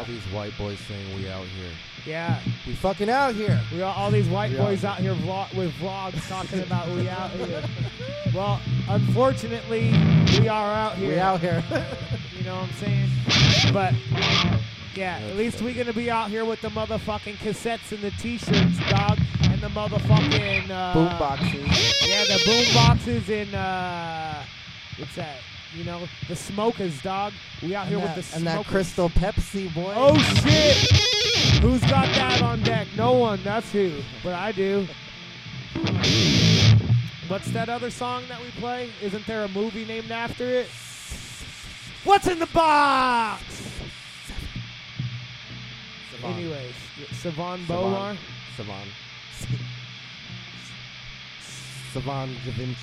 All these white boys saying we out here. yeah, We fucking out here. we got all these white We out boys here. out here vlog, with vlogs talking about we out here. Well, unfortunately, we are out here. We out here. You know what I'm saying? But yeah, at least we're gonna be out here with the motherfucking cassettes and the t-shirts, dog, and the motherfucking uh, Boom boxes. Yeah, the boom boxes and uh, what's that? You know, the smokers, dog. We out here and with that, the and that smokers. Crystal Pepsi boy. Oh shit! Who's got that on deck? No one. That's who. But I do. What's that other song that we play? Isn't there a movie named after it? What's in the box? Savon. Anyways, Savon Savon. Bomar. Savon. Savon Da Vinci.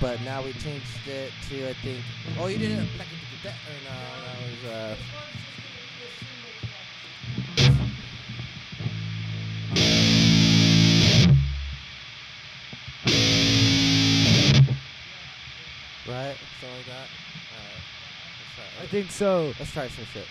But now we changed it to, I think. Oh, you did it a or no, that was uh. Right, something like that. Alright. I think so. Let's try some shit.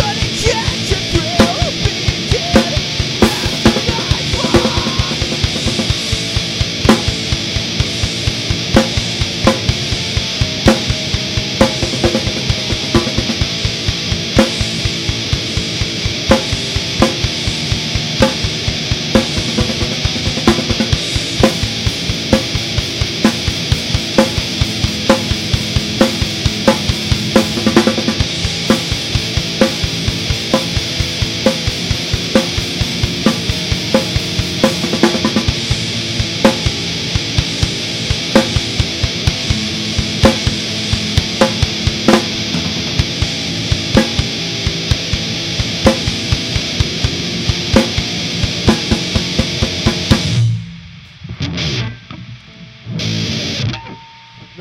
And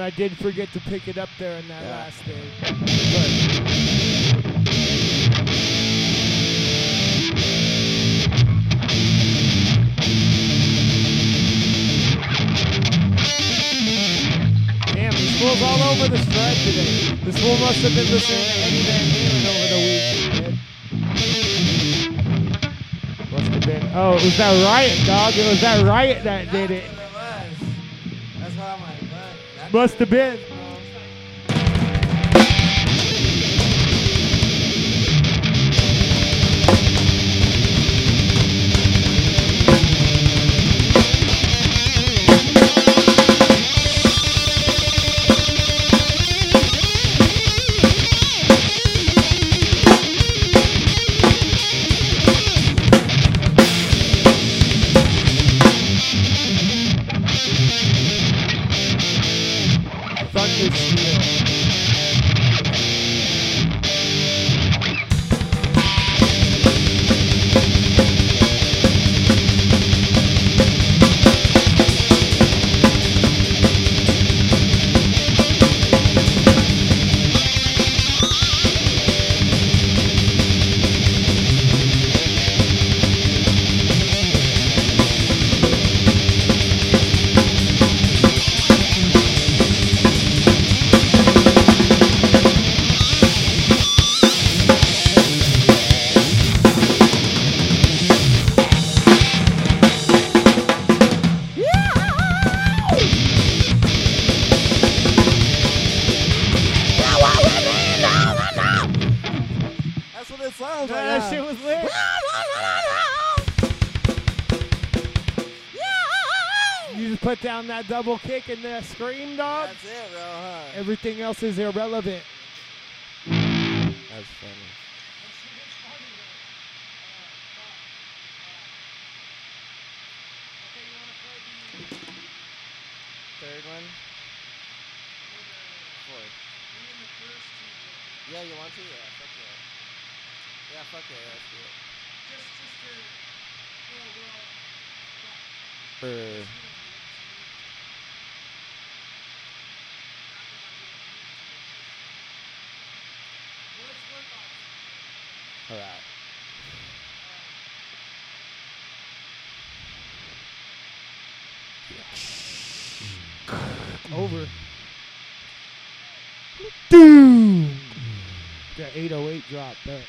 I did forget to pick it up there in that Yeah. last thing. Damn, this fool's all over the spread today. This fool must have been listening to Eddie Van Halen over the weekend. Must have been. Oh, it was that riot, dog. It was that riot that did it. That's why I'm like, Must have been. That's what it sounds like. that yeah. shit was lit. You just put down that double kick and the scream, dog. That's it, bro, huh? Everything else is irrelevant. That's funny. Third one? Fourth. Yeah, you want to? Yeah, yeah. Yeah, fuck yeah, let's do it. For alright. Over. Doom. That 808 drop there.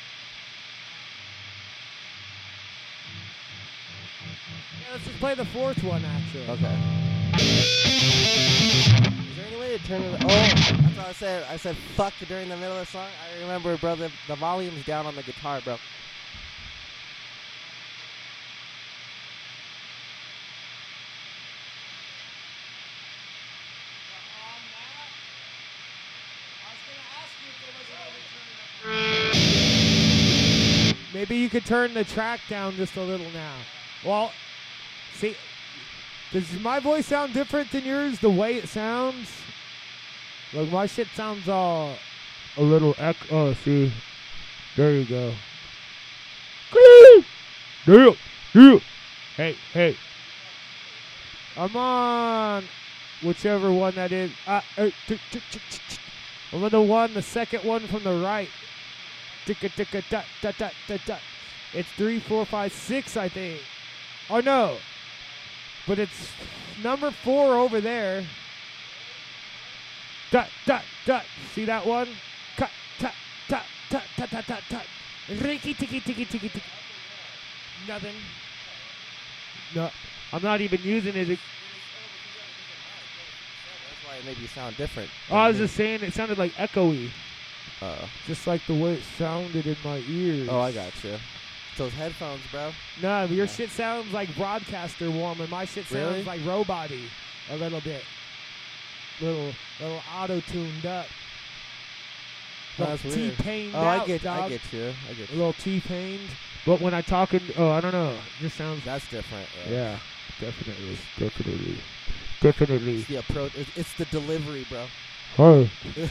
Let's just play the fourth one actually. Okay. Is there any way to turn it? Oh, that's what I said. I said fuck during the middle of the song. I remember, bro. The, the volume's down on the guitar, bro. Maybe you could turn the track down just a little now. Well, see, does my voice sound different than yours? The way it sounds, like my shit sounds all a little echo. Oh, see, there you go. Hey, hey. I'm on whichever one that is. Uh, uh, I'm on the one, the second one from the right. It's three, four, five, six, I think. Oh no, but it's number four over there. Dot dot dot. See that one? Cut, tut, tut, tut, tut, tut, tut, tut. Ricky tiki tiki tiki tiki. Nothing. No, I'm not even using it. That's why it made you sound different. Oh, I was just saying it sounded like echoey, Uh, just like the way it sounded in my ears. oh, I got you. Those headphones, bro. No, your shit sounds like broadcaster warm, and my shit sounds Really? like roboty a little bit. Little, little auto tuned up. That's Little weird. T-pained Oh, out, I get, dog. I get you. I get A you. little T-pained. But when I talking, oh, I don't know. It just sounds. That's different. uh, Yeah, definitely, definitely, definitely. It's the approach. It's, it's the delivery, bro. Oh.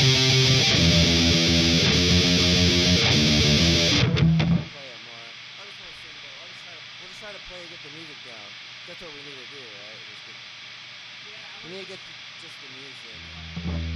to get the music down. That's what we need to do, right? Just get, we need to get the, just the music.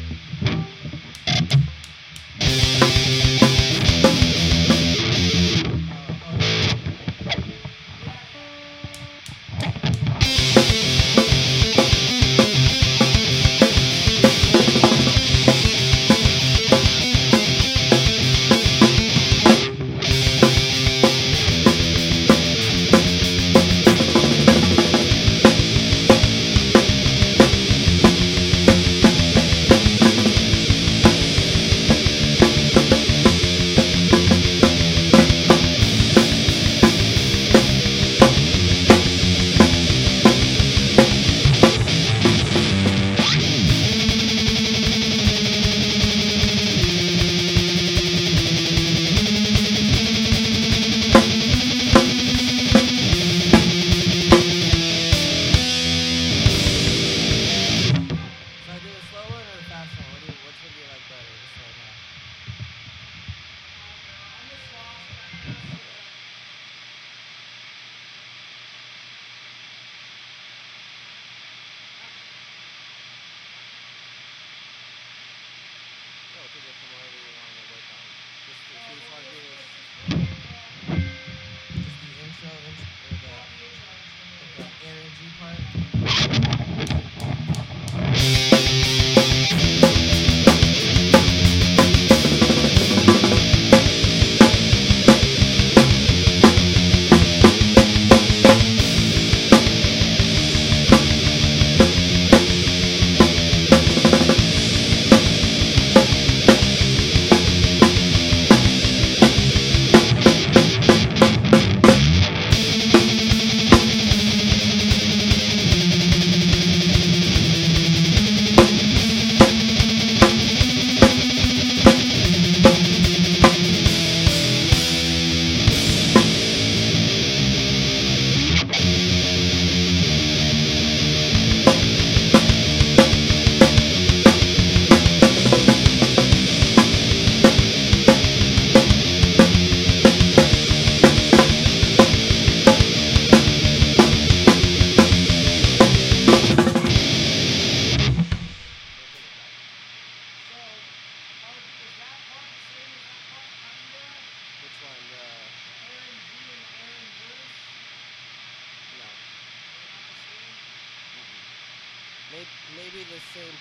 The same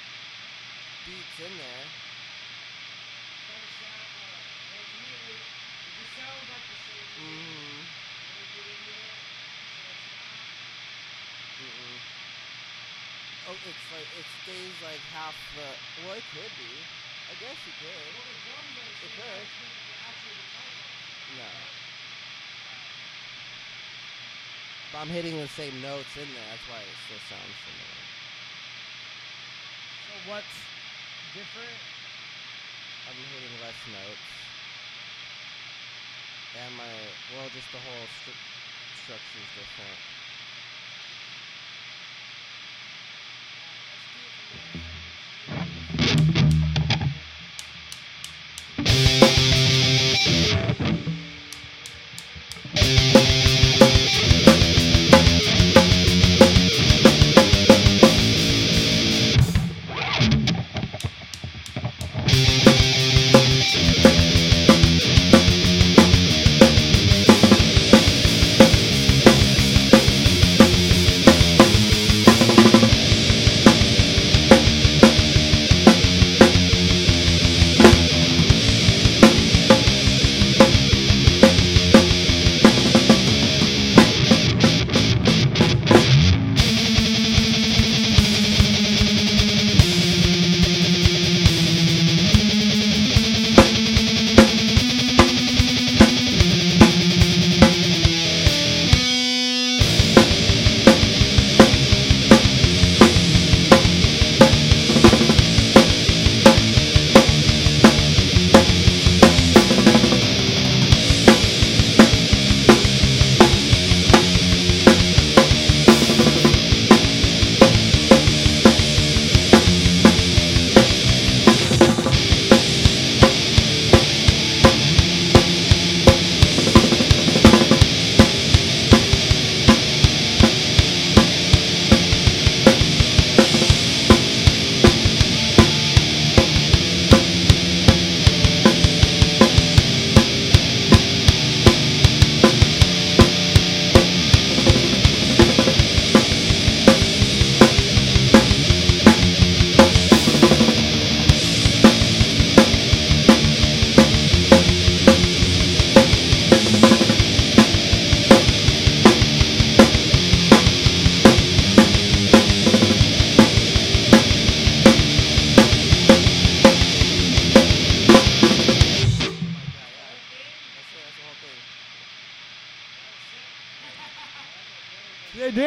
beats in there. Mm-hmm. Mm-mm. Oh, it's like it stays like half the. Well, it could be. I guess you could. It could. No. But I'm hitting the same notes in there. That's why it still sounds similar. What's different? I'm hitting less notes. And my, well, just the whole stru- structure is different.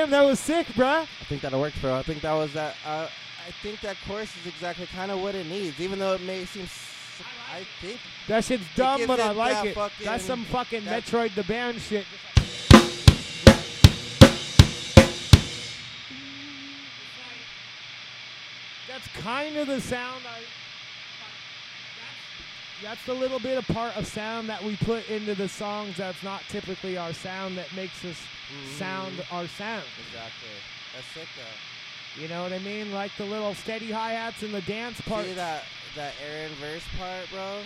Damn, that was sick, bruh. I think that'll work, bro. I think that was that. Uh, I think that chorus is exactly kind of what it needs, even though it may seem. s- I think That shit's dumb, but I like it. fucking- That's some fucking that- Metroid the Band shit. That's kind of the sound I. That's the little bit of part of sound that we put into the songs that's not typically our sound that makes us sound Mhm. our sound. Exactly. That's sick though. You know what I mean? Like the little steady hi hats and the dance part. See that that Aaron verse part, bro?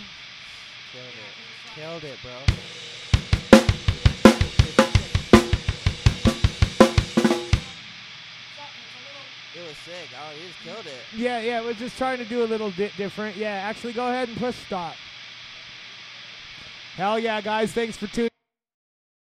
Killed it. Killed it, bro. It was sick. Oh, he just killed it. Yeah, yeah, we're just trying to do a little different. Yeah, actually, go ahead and push stop. Hell yeah, guys. Thanks for tuning